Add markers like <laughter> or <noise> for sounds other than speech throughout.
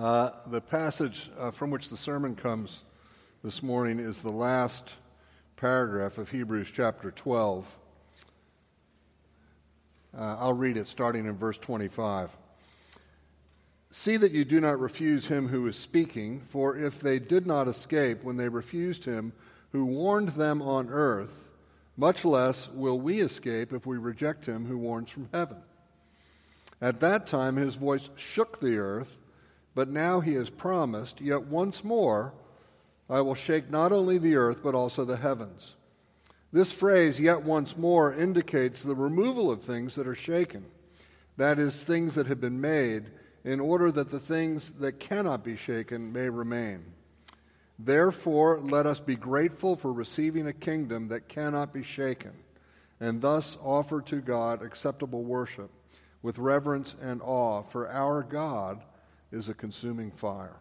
Uh, the passage uh, from which the sermon comes this morning is the last paragraph of Hebrews chapter 12. Uh, I'll read it starting in verse 25. See that you do not refuse him who is speaking, for if they did not escape when they refused him who warned them on earth, much less will we escape if we reject him who warns from heaven. At that time his voice shook the earth but now he has promised, Yet once more I will shake not only the earth, but also the heavens. This phrase, yet once more, indicates the removal of things that are shaken, that is, things that have been made, in order that the things that cannot be shaken may remain. Therefore, let us be grateful for receiving a kingdom that cannot be shaken, and thus offer to God acceptable worship with reverence and awe, for our God is a consuming fire.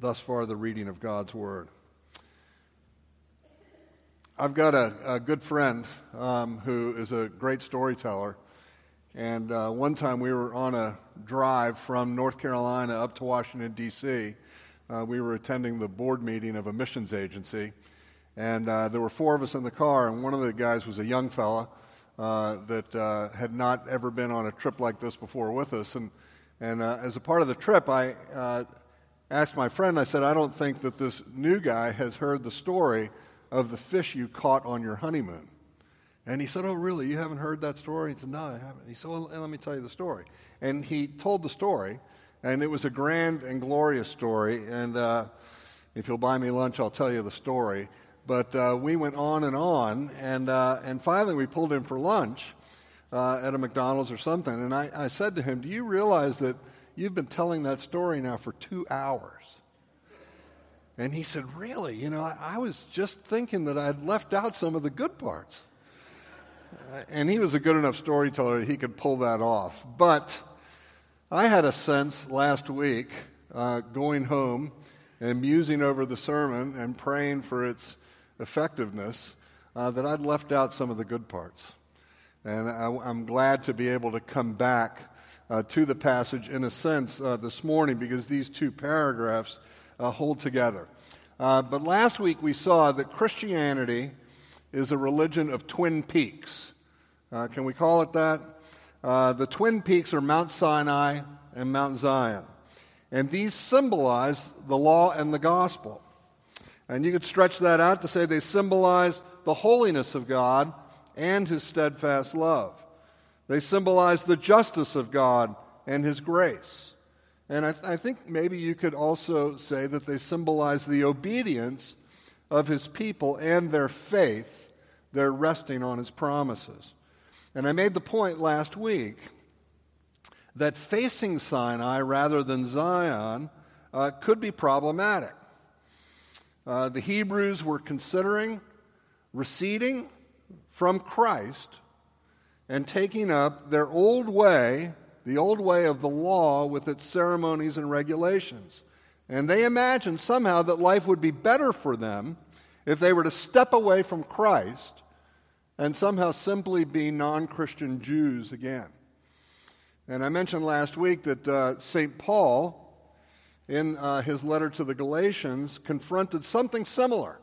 Thus far, the reading of God's Word. I've got a, a good friend um, who is a great storyteller. And uh, one time we were on a drive from North Carolina up to Washington, D.C. Uh, we were attending the board meeting of a missions agency. And uh, there were four of us in the car, and one of the guys was a young fella uh, that uh, had not ever been on a trip like this before with us. And and uh, as a part of the trip, I uh, asked my friend, I said, I don't think that this new guy has heard the story of the fish you caught on your honeymoon. And he said, Oh, really? You haven't heard that story? He said, No, I haven't. He said, Well, let me tell you the story. And he told the story, and it was a grand and glorious story. And uh, if you'll buy me lunch, I'll tell you the story. But uh, we went on and on, and, uh, and finally we pulled in for lunch uh, at a McDonald's or something. And I, I said to him, Do you realize that you've been telling that story now for two hours? And he said, Really? You know, I, I was just thinking that I'd left out some of the good parts. Uh, and he was a good enough storyteller that he could pull that off. But I had a sense last week uh, going home and musing over the sermon and praying for its effectiveness uh, that I'd left out some of the good parts. And I, am glad to be able to come back uh, to the passage in a sense uh, this morning because these two paragraphs uh, hold together. Uh, but last week we saw that Christianity is a religion of twin peaks. Uh, can we call it that? Uh, the twin peaks are Mount Sinai and Mount Zion. And these symbolize the law and the gospel. And you could stretch that out to say they symbolize the holiness of God and his steadfast love. They symbolize the justice of God and his grace. And I, I, think maybe you could also say that they symbolize the obedience of his people and their faith, their resting on his promises. And I made the point last week that facing Sinai rather than Zion uh, could be problematic. Uh, the Hebrews were considering receding from Christ and taking up their old way, the old way of the law with its ceremonies and regulations. And they imagined somehow that life would be better for them if they were to step away from Christ and somehow simply be non Christian Jews again. And I mentioned last week that uh, St. Paul, in uh, his letter to the Galatians, confronted something similar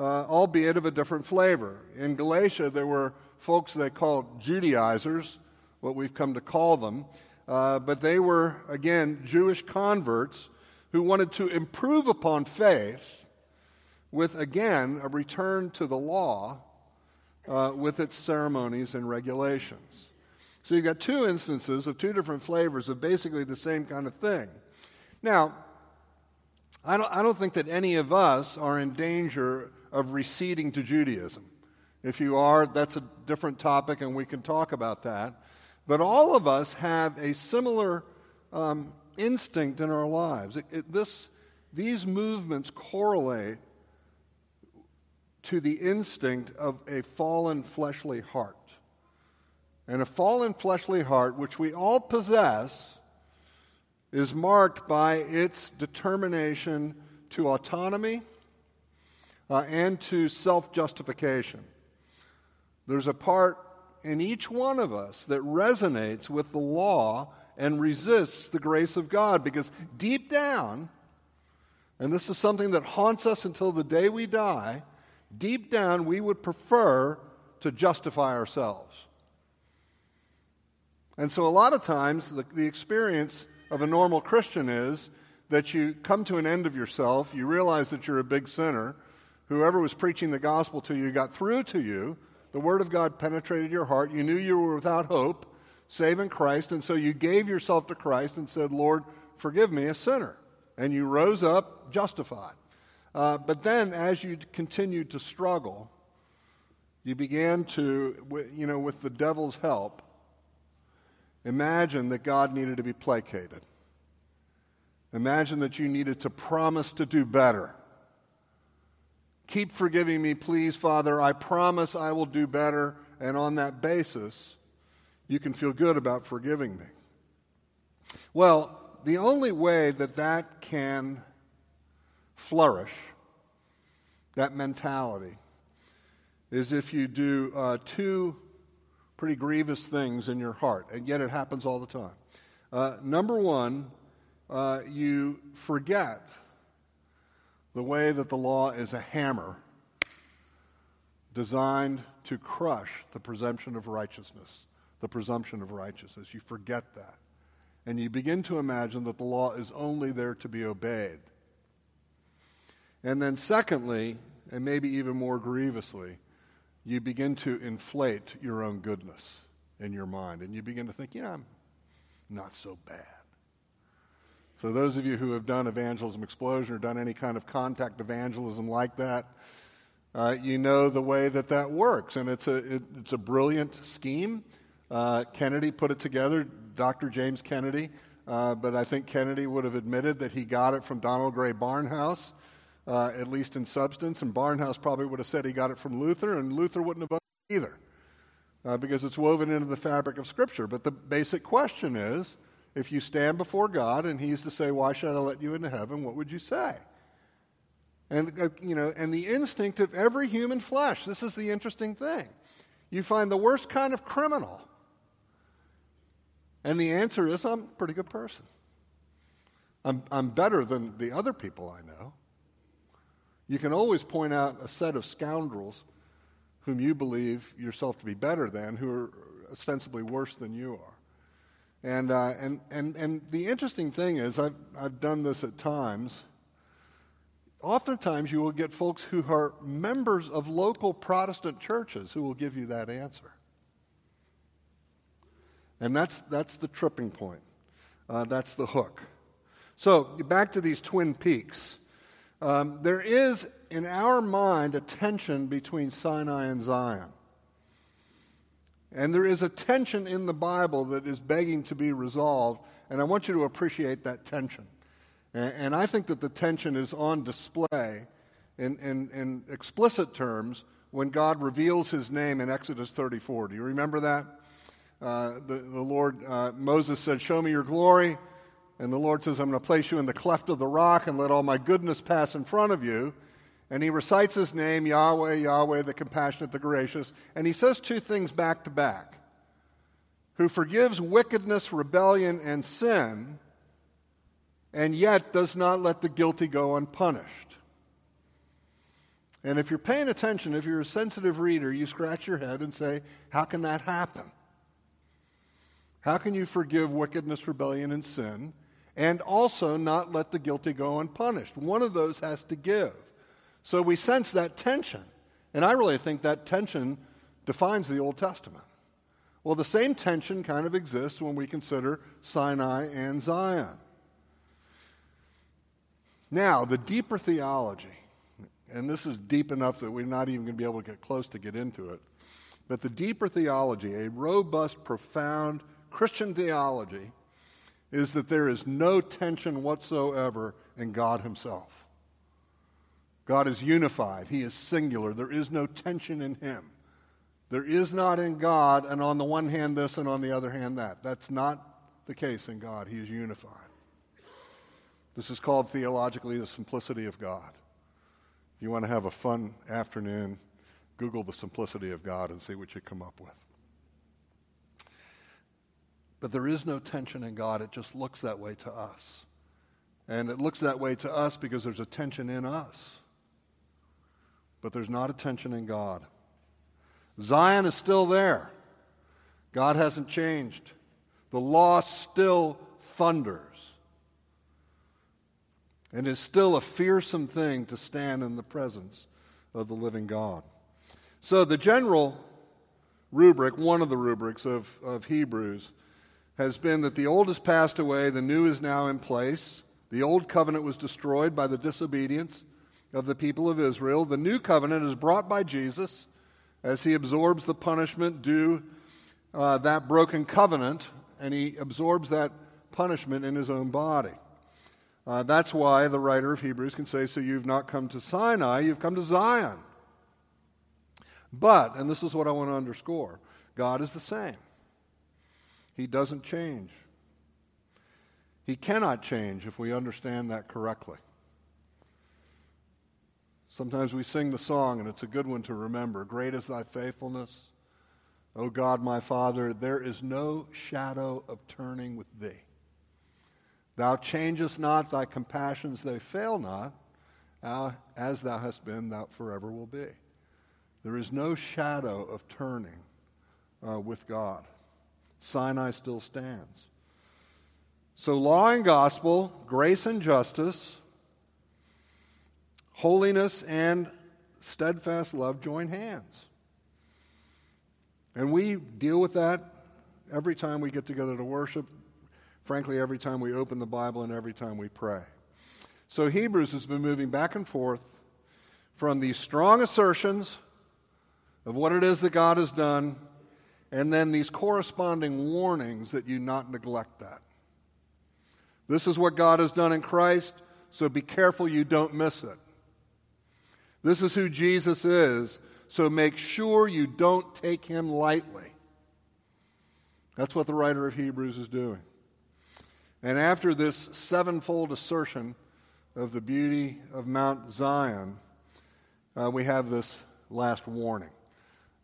uh, albeit of a different flavor. In Galatia, there were folks they called Judaizers, what we've come to call them, uh, but they were, again, Jewish converts who wanted to improve upon faith with, again, a return to the law uh, with its ceremonies and regulations. So you've got two instances of two different flavors of basically the same kind of thing. Now, I don't, I don't think that any of us are in danger of receding to Judaism. If you are, that's a different topic, and we can talk about that. But all of us have a similar um, instinct in our lives. It, it, this, these movements correlate to the instinct of a fallen fleshly heart. And a fallen fleshly heart, which we all possess, is marked by its determination to autonomy uh, and to self justification. There's a part in each one of us that resonates with the law and resists the grace of God because deep down, and this is something that haunts us until the day we die, deep down we would prefer to justify ourselves. And so, a lot of times, the, the experience of a normal Christian is that you come to an end of yourself, you realize that you're a big sinner. Whoever was preaching the gospel to you got through to you. The word of God penetrated your heart. You knew you were without hope, save in Christ, and so you gave yourself to Christ and said, Lord, forgive me, a sinner. And you rose up justified. Uh, but then, as you continued to struggle, you began to, you know, with the devil's help, imagine that God needed to be placated. Imagine that you needed to promise to do better. Keep forgiving me, please, Father. I promise I will do better. And on that basis, you can feel good about forgiving me. Well, the only way that that can flourish, that mentality, is if you do uh, two pretty grievous things in your heart, and yet it happens all the time. Uh, number one, uh, you forget the way that the law is a hammer designed to crush the presumption of righteousness, the presumption of righteousness. You forget that. And you begin to imagine that the law is only there to be obeyed. And then, secondly, and maybe even more grievously, you begin to inflate your own goodness in your mind. And you begin to think, you yeah, I'm not so bad. So, those of you who have done evangelism explosion or done any kind of contact evangelism like that, uh, you know the way that that works. And it's a, it, it's a brilliant scheme. Uh, Kennedy put it together, Dr. James Kennedy. Uh, but I think Kennedy would have admitted that he got it from Donald Grey Barnhouse, uh, at least in substance. And Barnhouse probably would have said he got it from Luther, and Luther wouldn't have either, uh, because it's woven into the fabric of Scripture. But the basic question is if you stand before God and He's to say, Why should I let you into heaven? What would you say? And, uh, you know, and the instinct of every human flesh, this is the interesting thing. You find the worst kind of criminal. And the answer is, I'm a pretty good person. I'm, I'm better than the other people I know. You can always point out a set of scoundrels whom you believe yourself to be better than, who are ostensibly worse than you are. And, uh, and, and, and the interesting thing is, I've, I've done this at times. Oftentimes, you will get folks who are members of local Protestant churches who will give you that answer. And that's, that's the tripping point. Uh, that's the hook. So, back to these twin peaks. Um, there is, in our mind, a tension between Sinai and Zion. And there is a tension in the Bible that is begging to be resolved, and I want you to appreciate that tension. And, and I think that the tension is on display in, in, in explicit terms when God reveals his name in Exodus 34. Do you remember that? Uh, the, the Lord, uh, Moses said, Show me your glory. And the Lord says, I'm going to place you in the cleft of the rock and let all my goodness pass in front of you. And he recites his name, Yahweh, Yahweh, the compassionate, the gracious. And he says two things back to back who forgives wickedness, rebellion, and sin, and yet does not let the guilty go unpunished. And if you're paying attention, if you're a sensitive reader, you scratch your head and say, How can that happen? How can you forgive wickedness, rebellion, and sin, and also not let the guilty go unpunished? One of those has to give. So we sense that tension. And I really think that tension defines the Old Testament. Well, the same tension kind of exists when we consider Sinai and Zion. Now, the deeper theology, and this is deep enough that we're not even going to be able to get close to get into it, but the deeper theology, a robust, profound Christian theology, is that there is no tension whatsoever in God Himself. God is unified, He is singular. There is no tension in Him. There is not in God, and on the one hand this, and on the other hand that. That's not the case in God. He is unified. This is called theologically the simplicity of God. If you want to have a fun afternoon, Google the simplicity of God and see what you come up with. But there is no tension in God. It just looks that way to us. And it looks that way to us because there's a tension in us. But there's not a tension in God. Zion is still there. God hasn't changed. The law still thunders. And is still a fearsome thing to stand in the presence of the living God. So, the general rubric, one of the rubrics of, of Hebrews, has been that the old has passed away, the new is now in place. The old covenant was destroyed by the disobedience of the people of Israel. The new covenant is brought by Jesus as he absorbs the punishment due uh, that broken covenant, and he absorbs that punishment in his own body. Uh, that's why the writer of Hebrews can say, So you've not come to Sinai, you've come to Zion. But, and this is what I want to underscore God is the same. He doesn't change. He cannot change if we understand that correctly. Sometimes we sing the song, and it's a good one to remember Great is thy faithfulness. O God, my Father, there is no shadow of turning with thee. Thou changest not, thy compassions, they fail not. As thou hast been, thou forever will be. There is no shadow of turning uh, with God. Sinai still stands. So, law and gospel, grace and justice, holiness and steadfast love join hands. And we deal with that every time we get together to worship, frankly, every time we open the Bible and every time we pray. So, Hebrews has been moving back and forth from these strong assertions of what it is that God has done and then these corresponding warnings that you not neglect that. This is what God has done in Christ, so be careful you don't miss it. This is who Jesus is, so make sure you don't take him lightly. That's what the writer of Hebrews is doing. And after this sevenfold assertion of the beauty of Mount Zion, uh, we have this last warning.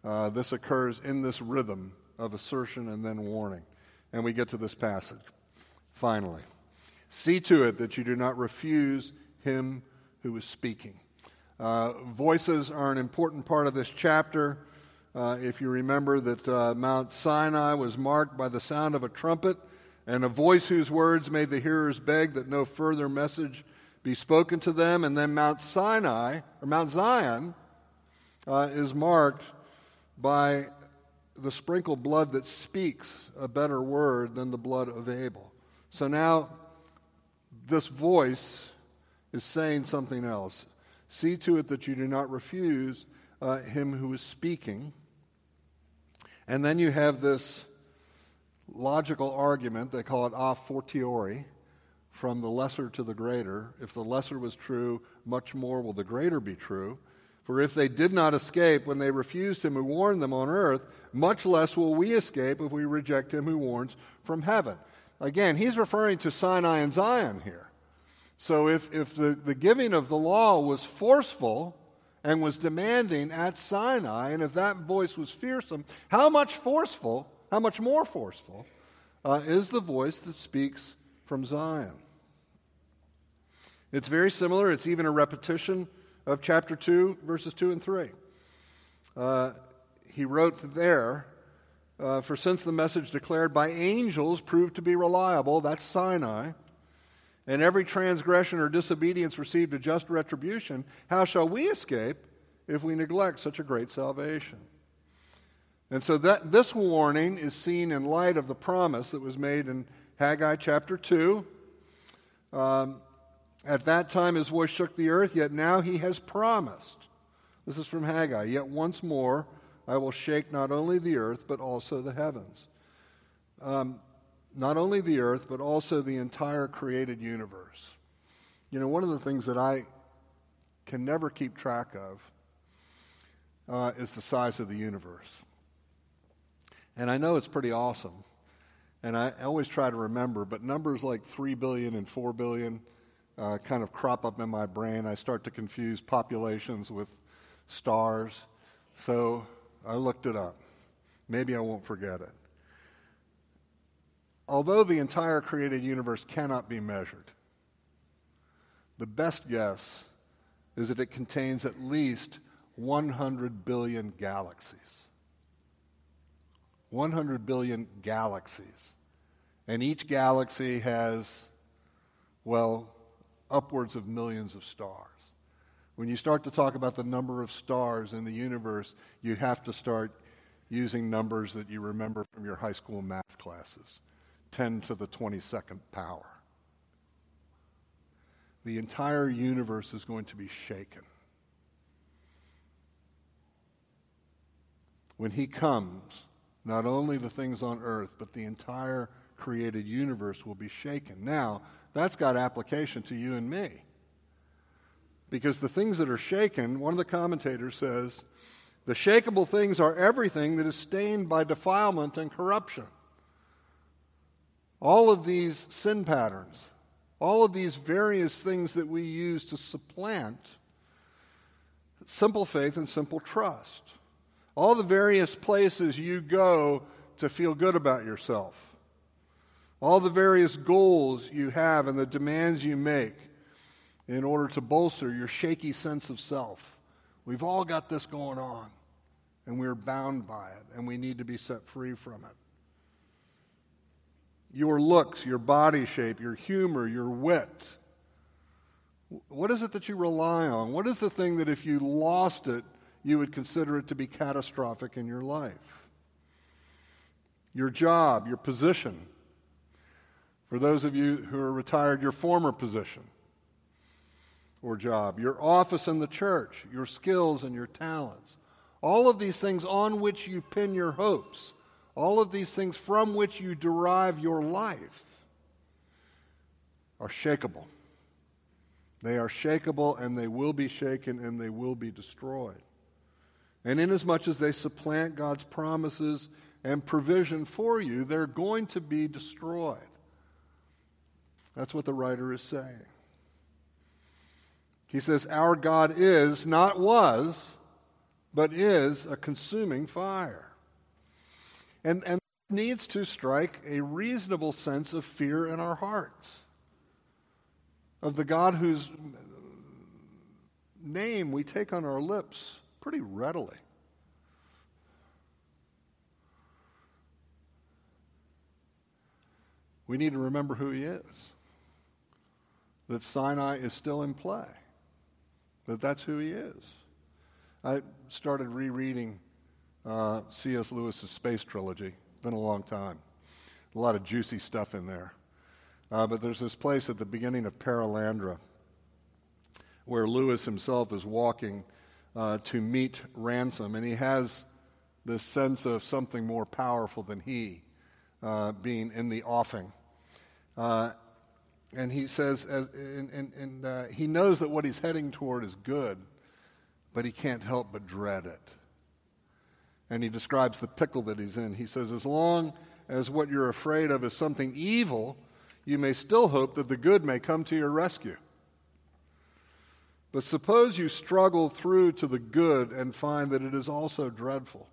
Uh, this occurs in this rhythm of assertion and then warning. And we get to this passage. Finally, see to it that you do not refuse him who is speaking. Uh, voices are an important part of this chapter. Uh, if you remember that uh, Mount Sinai was marked by the sound of a trumpet and a voice whose words made the hearers beg that no further message be spoken to them, and then Mount Sinai, or Mount Zion, uh, is marked by the sprinkled blood that speaks a better word than the blood of Abel. So now this voice is saying something else. See to it that you do not refuse uh, him who is speaking. And then you have this logical argument, they call it a fortiori, from the lesser to the greater. If the lesser was true, much more will the greater be true. For if they did not escape when they refused him who warned them on earth, much less will we escape if we reject him who warns from heaven. Again, he's referring to Sinai and Zion here. So if, if the, the giving of the law was forceful and was demanding at Sinai, and if that voice was fearsome, how much forceful, how much more forceful uh, is the voice that speaks from Zion? It's very similar. It's even a repetition of chapter 2, verses 2 and 3. Uh, he wrote there, uh, For since the message declared by angels proved to be reliable, that's Sinai, and every transgression or disobedience received a just retribution, how shall we escape if we neglect such a great salvation? And so that this warning is seen in light of the promise that was made in Haggai chapter 2. Um, at that time, his voice shook the earth, yet now he has promised. This is from Haggai. Yet once more, I will shake not only the earth, but also the heavens. Um, not only the earth, but also the entire created universe. You know, one of the things that I can never keep track of uh, is the size of the universe. And I know it's pretty awesome. And I always try to remember, but numbers like 3 billion and 4 billion, uh, kind of crop up in my brain. I start to confuse populations with stars. So I looked it up. Maybe I won't forget it. Although the entire created universe cannot be measured, the best guess is that it contains at least 100 billion galaxies. 100 billion galaxies. And each galaxy has, well, upwards of millions of stars. When you start to talk about the number of stars in the universe, you have to start using numbers that you remember from your high school math classes 10 to the 22nd power. The entire universe is going to be shaken. When he comes, not only the things on earth, but the entire created universe will be shaken. Now, that's got application to you and me. Because the things that are shaken, one of the commentators says, the shakable things are everything that is stained by defilement and corruption. All of these sin patterns, all of these various things that we use to supplant simple faith and simple trust. All the various places you go to feel good about yourself. All the various goals you have and the demands you make in order to bolster your shaky sense of self. We've all got this going on, and we're bound by it, and we need to be set free from it. Your looks, your body shape, your humor, your wit. What is it that you rely on? What is the thing that if you lost it, you would consider it to be catastrophic in your life? Your job, your position. For those of you who are retired, your former position or job, your office in the church, your skills and your talents. All of these things on which you pin your hopes, all of these things from which you derive your life are shakable. They are shakable and they will be shaken and they will be destroyed. And inasmuch as they supplant God's promises and provision for you, they're going to be destroyed. That's what the writer is saying. He says, Our God is, not was, but is a consuming fire. And, and needs to strike a reasonable sense of fear in our hearts of the God whose name we take on our lips pretty readily. We need to remember who he is. That Sinai is still in play that that's who he is. I started rereading uh, C.S. Lewis's Space Trilogy. Been a long time. A lot of juicy stuff in there. Uh, but there's this place at the beginning of Perelandra where Lewis himself is walking uh, to meet Ransom, and he has this sense of something more powerful than he uh, being in the offing. Uh, and he says, as, and, and, and uh, he knows that what he's heading toward is good, but he can't help but dread it. And he describes the pickle that he's in. He says, as long as what you're afraid of is something evil, you may still hope that the good may come to your rescue. But suppose you struggle through to the good and find that it is also dreadful.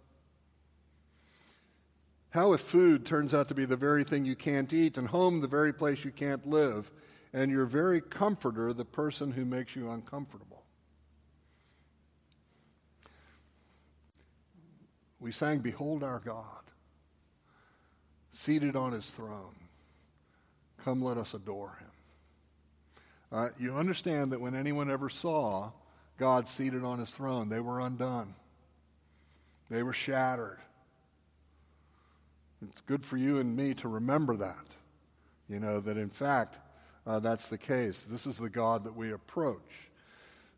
How if food turns out to be the very thing you can't eat, and home the very place you can't live, and your very comforter the person who makes you uncomfortable? We sang, Behold our God, seated on his throne. Come, let us adore him. Uh, you understand that when anyone ever saw God seated on his throne, they were undone, they were shattered. It's good for you and me to remember that. You know, that in fact, uh, that's the case. This is the God that we approach.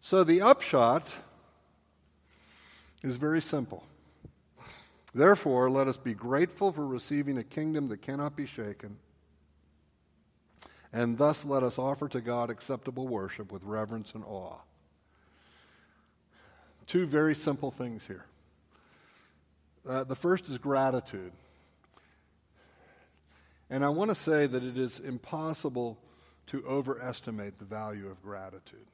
So the upshot is very simple. Therefore, let us be grateful for receiving a kingdom that cannot be shaken, and thus let us offer to God acceptable worship with reverence and awe. Two very simple things here. Uh, the first is gratitude. And I want to say that it is impossible to overestimate the value of gratitude.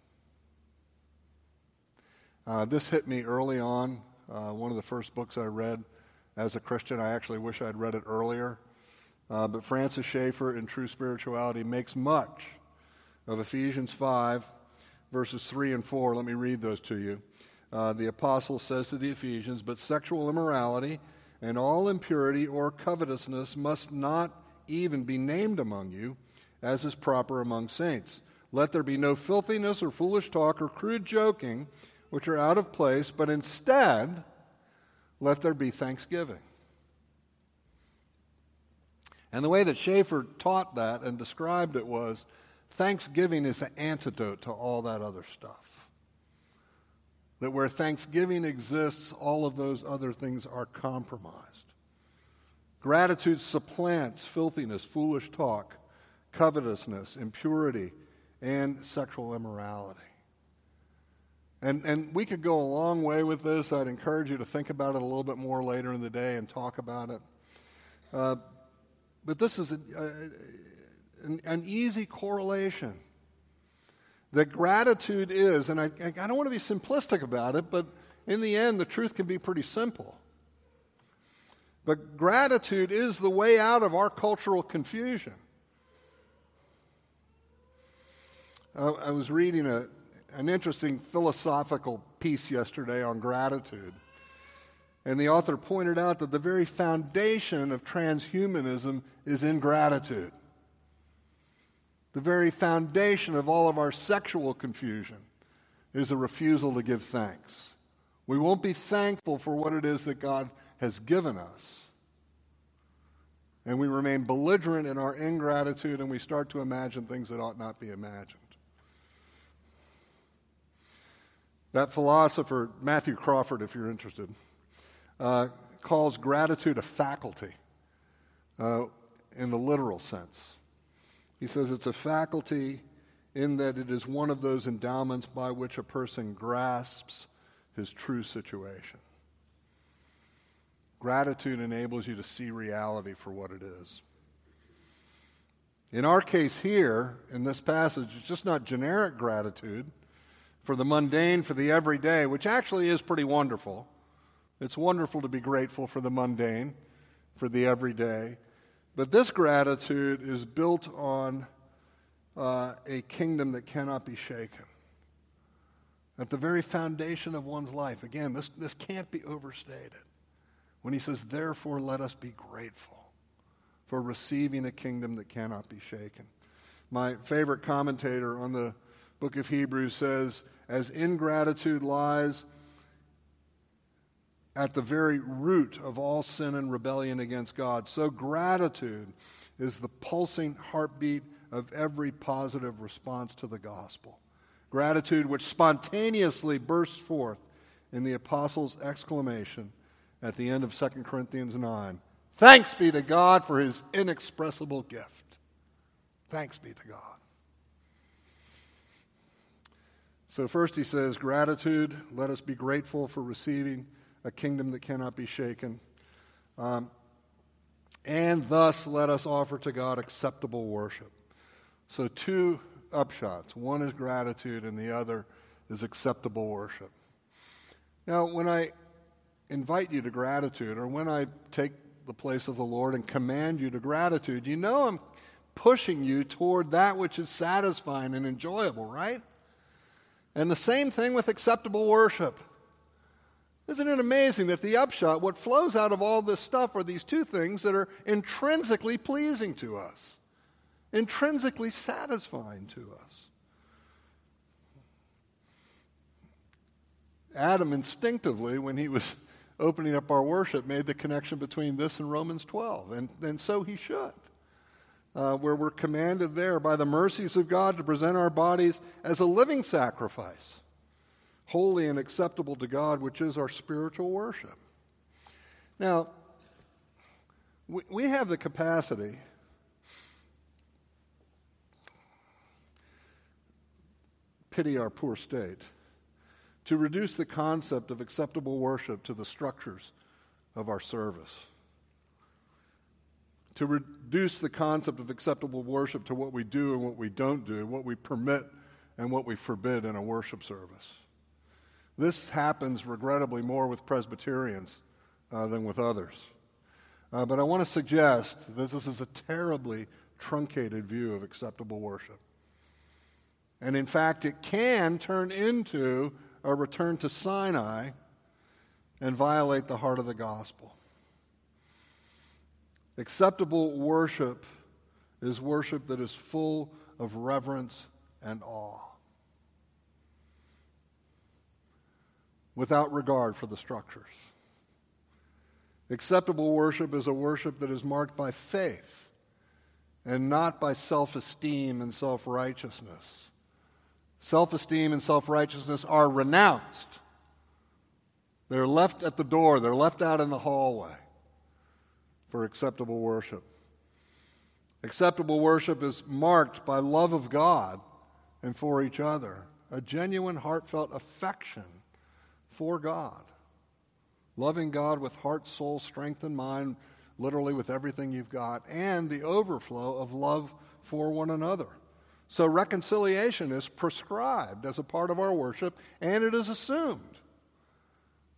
Uh, this hit me early on. Uh, one of the first books I read as a Christian. I actually wish I'd read it earlier. Uh, but Francis Schaeffer in True Spirituality makes much of Ephesians 5, verses 3 and 4. Let me read those to you. Uh, the apostle says to the Ephesians, But sexual immorality and all impurity or covetousness must not even be named among you, as is proper among saints. Let there be no filthiness or foolish talk or crude joking, which are out of place, but instead, let there be thanksgiving. And the way that Schaeffer taught that and described it was thanksgiving is the antidote to all that other stuff. That where thanksgiving exists, all of those other things are compromised. Gratitude supplants filthiness, foolish talk, covetousness, impurity, and sexual immorality. And, and we could go a long way with this. I'd encourage you to think about it a little bit more later in the day and talk about it. Uh, but this is a, a, an, an, easy correlation. That gratitude is, and I, I don't want to be simplistic about it, but in the end, the truth can be pretty simple. But gratitude is the way out of our cultural confusion. Uh, I was reading a, an interesting philosophical piece yesterday on gratitude. And the author pointed out that the very foundation of transhumanism is ingratitude. The very foundation of all of our sexual confusion is a refusal to give thanks. We won't be thankful for what it is that God has given us. And we remain belligerent in our ingratitude and we start to imagine things that ought not be imagined. That philosopher, Matthew Crawford, if you're interested, uh, calls gratitude a faculty uh, in the literal sense. He says it's a faculty in that it is one of those endowments by which a person grasps his true situation. Gratitude enables you to see reality for what it is. In our case here, in this passage, it's just not generic gratitude for the mundane, for the everyday, which actually is pretty wonderful. It's wonderful to be grateful for the mundane, for the everyday. But this gratitude is built on uh, a kingdom that cannot be shaken. At the very foundation of one's life. Again, this, this can't be overstated. When he says, therefore, let us be grateful for receiving a kingdom that cannot be shaken. My favorite commentator on the book of Hebrews says, as ingratitude lies at the very root of all sin and rebellion against God, so gratitude is the pulsing heartbeat of every positive response to the gospel. Gratitude which spontaneously bursts forth in the apostles' exclamation at the end of 2 Corinthians 9 Thanks be to God for his inexpressible gift. Thanks be to God. So, first he says, gratitude. Let us be grateful for receiving a kingdom that cannot be shaken. Um, and thus let us offer to God acceptable worship. So, two upshots one is gratitude, and the other is acceptable worship. Now, when I invite you to gratitude, or when I take the place of the Lord and command you to gratitude, you know I'm pushing you toward that which is satisfying and enjoyable, right? And the same thing with acceptable worship. Isn't it amazing that the upshot, what flows out of all this stuff, are these two things that are intrinsically pleasing to us, intrinsically satisfying to us? Adam instinctively, when he was <laughs> opening up our worship, made the connection between this and Romans 12, and, and so he should uh, where we're commanded there by the mercies of God to present our bodies as a living sacrifice, holy and acceptable to God, which is our spiritual worship. Now, we, we have the capacity. Pity our poor state. To reduce the concept of acceptable worship to the structures of our service to reduce the concept of acceptable worship to what we do and what we don't do, what we permit and what we forbid in a worship service. This happens, regrettably, more with Presbyterians uh, than with others. Uh, but I want to suggest that this is a terribly truncated view of acceptable worship. And in fact, it can turn into a return to Sinai and violate the heart of the gospel. Acceptable worship is worship that is full of reverence and awe, without regard for the structures. Acceptable worship is a worship that is marked by faith and not by self esteem and self righteousness. Self esteem and self righteousness are renounced. They're left at the door, they're left out in the hallway for acceptable worship. Acceptable worship is marked by love of God and for each other, a genuine, heartfelt affection for God. Loving God with heart, soul, strength, and mind, literally with everything you've got, and the overflow of love for one another. So, reconciliation is prescribed as a part of our worship, and it is assumed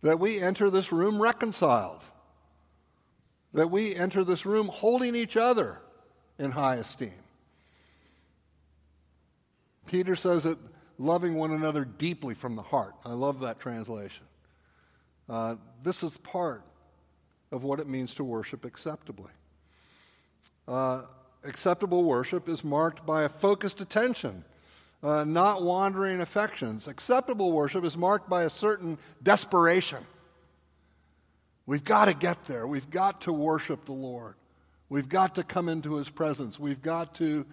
that we enter this room reconciled, that we enter this room holding each other in high esteem. Peter says that loving one another deeply from the heart. I love that translation. Uh, this is part of what it means to worship acceptably. Uh, acceptable worship is marked by a focused attention, uh, not wandering affections. Acceptable worship is marked by a certain desperation. We've got to get there. We've got to worship the Lord. We've got to come into His presence. We've got to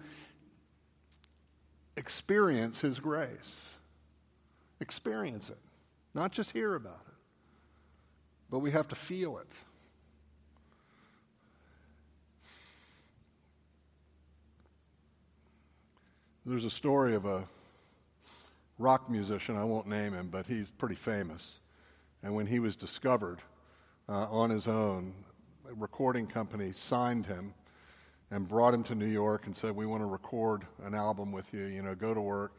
experience His grace. Experience it, not just hear about it, but we have to feel it. There's a story of a rock musician, I won't name him, but he's pretty famous. And when he was discovered uh, on his own, a recording company signed him and brought him to New York and said, We want to record an album with you, you know, go to work.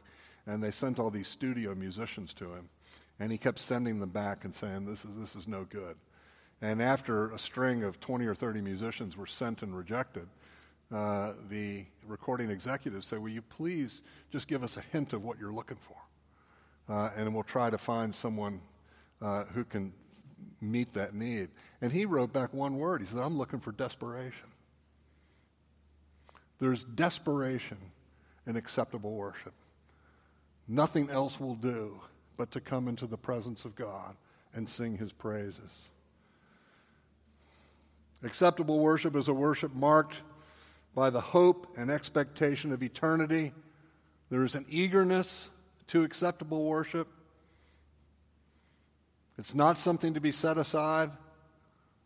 And they sent all these studio musicians to him. And he kept sending them back and saying, This is, this is no good. And after a string of 20 or 30 musicians were sent and rejected, uh, the recording executive said, Will you please just give us a hint of what you're looking for? Uh, and we'll try to find someone uh, who can meet that need. And he wrote back one word. He said, I'm looking for desperation. There's desperation in acceptable worship. Nothing else will do but to come into the presence of God and sing his praises. Acceptable worship is a worship marked by the hope and expectation of eternity. There is an eagerness to acceptable worship. It's not something to be set aside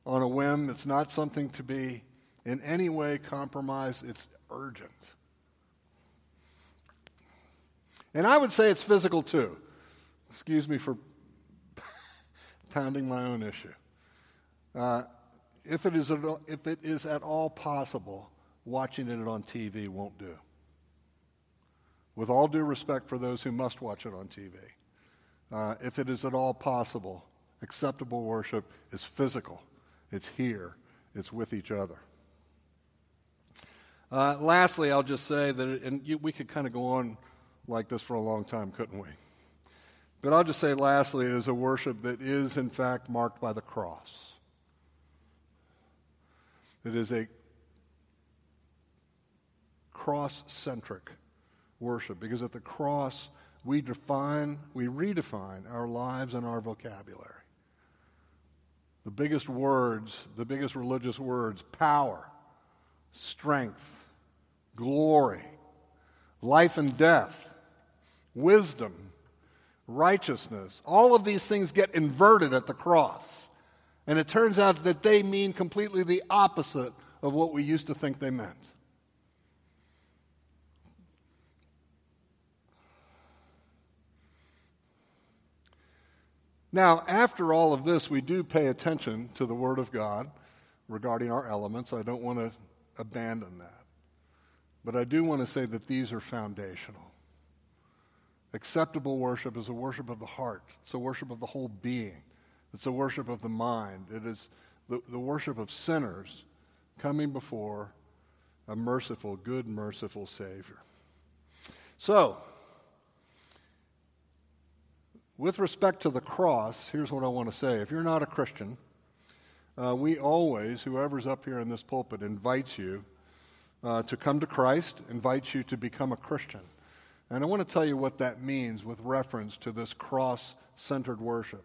on a whim, it's not something to be in any way compromised. It's urgent. And I would say it's physical too. Excuse me for <laughs> pounding my own issue. Uh, if, it is at if it is at all possible, watching it on TV won't do. With all due respect for those who must watch it on TV, uh, if it is at all possible, acceptable worship is physical, it's here, it's with each other. Uh, lastly, I'll just say that, and you, we could kind of go on like this for a long time, couldn't we? But I'll just say, lastly, it is a worship that is, in fact, marked by the cross. It is a cross centric worship because at the cross we define, we redefine our lives and our vocabulary. The biggest words, the biggest religious words power, strength, glory, life and death, wisdom, righteousness. All of these things get inverted at the cross. And it turns out that they mean completely the opposite of what we used to think they meant. Now, after all of this, we do pay attention to the Word of God regarding our elements. I don't want to abandon that. But I do want to say that these are foundational. Acceptable worship is a worship of the heart, it's a worship of the whole being, it's a worship of the mind, it is the, the worship of sinners coming before a merciful, good, merciful Savior. So, with respect to the cross, here's what I want to say. If you're not a Christian, uh, we always, whoever's up here in this pulpit, invites you uh, to come to Christ, invites you to become a Christian. And I want to tell you what that means with reference to this cross centered worship.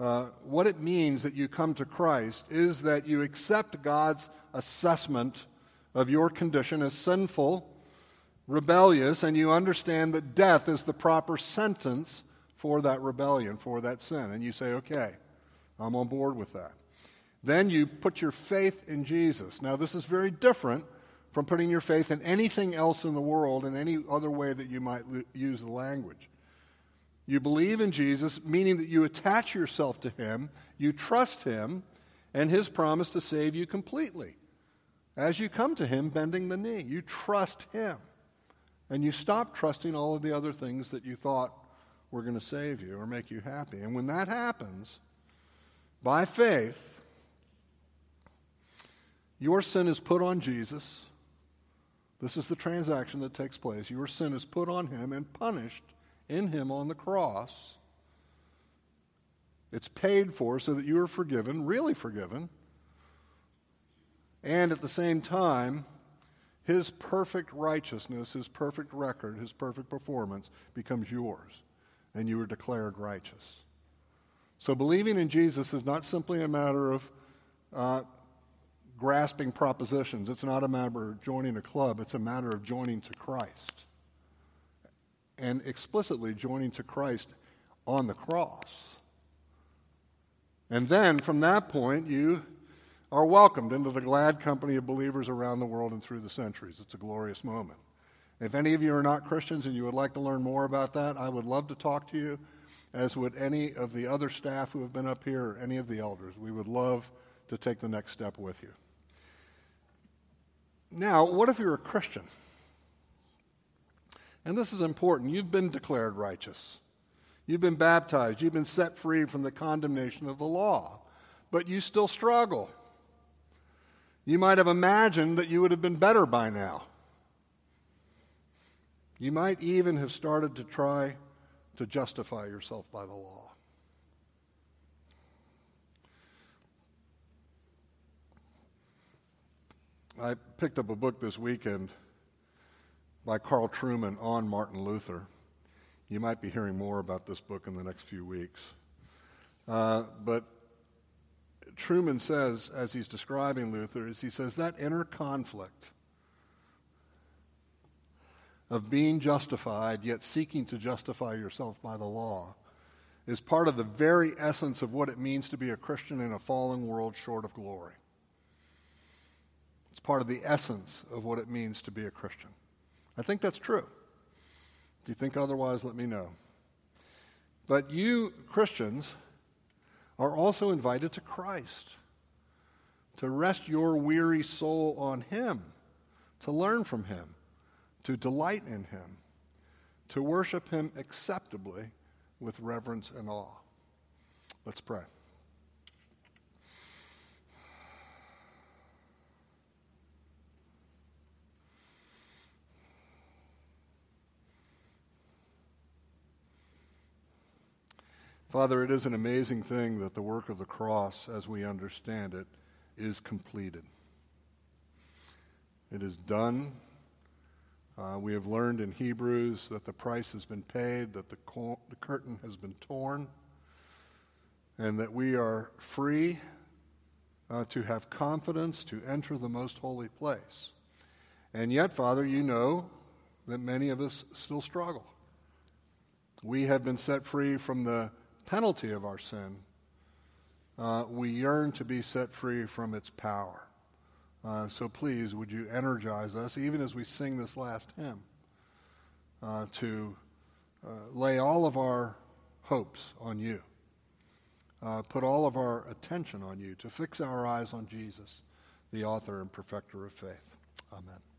Uh, what it means that you come to Christ is that you accept God's assessment of your condition as sinful, rebellious, and you understand that death is the proper sentence for that rebellion, for that sin. And you say, okay, I'm on board with that. Then you put your faith in Jesus. Now, this is very different from putting your faith in anything else in the world in any other way that you might use the language. You believe in Jesus, meaning that you attach yourself to Him, you trust Him, and His promise to save you completely. As you come to Him, bending the knee, you trust Him. And you stop trusting all of the other things that you thought were going to save you or make you happy. And when that happens, by faith, your sin is put on Jesus. This is the transaction that takes place. Your sin is put on him and punished in him on the cross. It's paid for so that you are forgiven, really forgiven. And at the same time, his perfect righteousness, his perfect record, his perfect performance becomes yours, and you were declared righteous. So believing in Jesus is not simply a matter of uh, grasping propositions. It's not a matter of joining a club, it's a matter of joining to Christ and explicitly joining to Christ on the cross. And then from that point, you are welcomed into the glad company of believers around the world and through the centuries. It's a glorious moment. If any of you are not Christians and you would like to learn more about that, I would love to talk to you, as would any of the other staff who have been up here or any of the elders. We would love to take the next step with you. Now, what if you're a Christian? And this is important. You've been declared righteous. You've been baptized. You've been set free from the condemnation of the law. But you still struggle. You might have imagined that you would have been better by now. You might even have started to try to justify yourself by the law. I picked up a book this weekend by Carl Trueman on Martin Luther. You might be hearing more about this book in the next few weeks. Uh, but Trueman says, as he's describing Luther, is he says that inner conflict of being justified yet seeking to justify yourself by the law is part of the very essence of what it means to be a Christian in a fallen world short of glory. It's part of the essence of what it means to be a Christian. I think that's true. If you think otherwise, let me know. But you, Christians, are also invited to Christ, to rest your weary soul on Him, to learn from Him, to delight in Him, to worship Him acceptably with reverence and awe. Let's pray. Father, it is an amazing thing that the work of the cross, as we understand it, is completed. It is done. Uh, we have learned in Hebrews that the price has been paid, that the, co- the curtain has been torn, and that we are free uh, to have confidence to enter the most holy place. And yet, Father, you know that many of us still struggle. We have been set free from the penalty of our sin, uh, we yearn to be set free from its power. Uh, so please, would you energize us, even as we sing this last hymn, uh, to uh, lay all of our hopes on you, uh, put all of our attention on you, to fix our eyes on Jesus, the author and perfecter of faith. Amen.